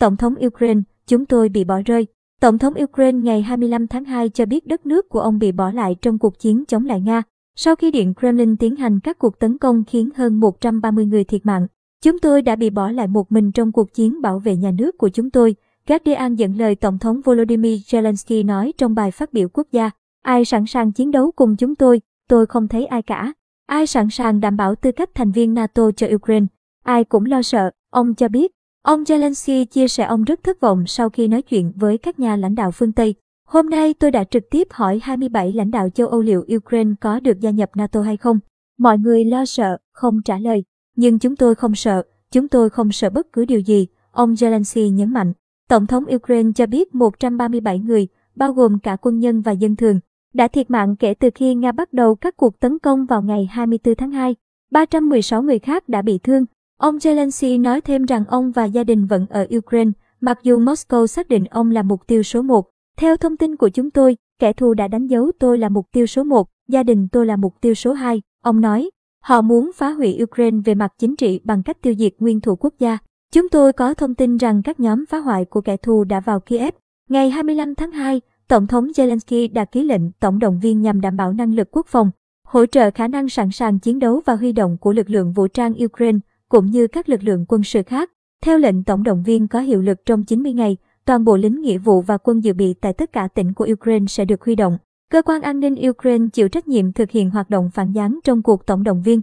Tổng thống Ukraine, chúng tôi bị bỏ rơi. Tổng thống Ukraine ngày 25 tháng 2 cho biết đất nước của ông bị bỏ lại trong cuộc chiến chống lại Nga. Sau khi Điện Kremlin tiến hành các cuộc tấn công khiến hơn 130 người thiệt mạng, chúng tôi đã bị bỏ lại một mình trong cuộc chiến bảo vệ nhà nước của chúng tôi. Guardian dẫn lời Tổng thống Volodymyr Zelensky nói trong bài phát biểu quốc gia, ai sẵn sàng chiến đấu cùng chúng tôi, tôi không thấy ai cả. Ai sẵn sàng đảm bảo tư cách thành viên NATO cho Ukraine, ai cũng lo sợ, ông cho biết. Ông Zelensky chia sẻ ông rất thất vọng sau khi nói chuyện với các nhà lãnh đạo phương Tây. Hôm nay tôi đã trực tiếp hỏi 27 lãnh đạo châu Âu liệu Ukraine có được gia nhập NATO hay không. Mọi người lo sợ, không trả lời. Nhưng chúng tôi không sợ, chúng tôi không sợ bất cứ điều gì, ông Zelensky nhấn mạnh. Tổng thống Ukraine cho biết 137 người, bao gồm cả quân nhân và dân thường, đã thiệt mạng kể từ khi Nga bắt đầu các cuộc tấn công vào ngày 24 tháng 2. 316 người khác đã bị thương. Ông Zelensky nói thêm rằng ông và gia đình vẫn ở Ukraine, mặc dù Moscow xác định ông là mục tiêu số một. Theo thông tin của chúng tôi, kẻ thù đã đánh dấu tôi là mục tiêu số một, gia đình tôi là mục tiêu số hai, Ông nói, họ muốn phá hủy Ukraine về mặt chính trị bằng cách tiêu diệt nguyên thủ quốc gia. Chúng tôi có thông tin rằng các nhóm phá hoại của kẻ thù đã vào Kiev. Ngày 25 tháng 2, Tổng thống Zelensky đã ký lệnh tổng động viên nhằm đảm bảo năng lực quốc phòng, hỗ trợ khả năng sẵn sàng chiến đấu và huy động của lực lượng vũ trang Ukraine cũng như các lực lượng quân sự khác. Theo lệnh tổng động viên có hiệu lực trong 90 ngày, toàn bộ lính nghĩa vụ và quân dự bị tại tất cả tỉnh của Ukraine sẽ được huy động. Cơ quan an ninh Ukraine chịu trách nhiệm thực hiện hoạt động phản gián trong cuộc tổng động viên.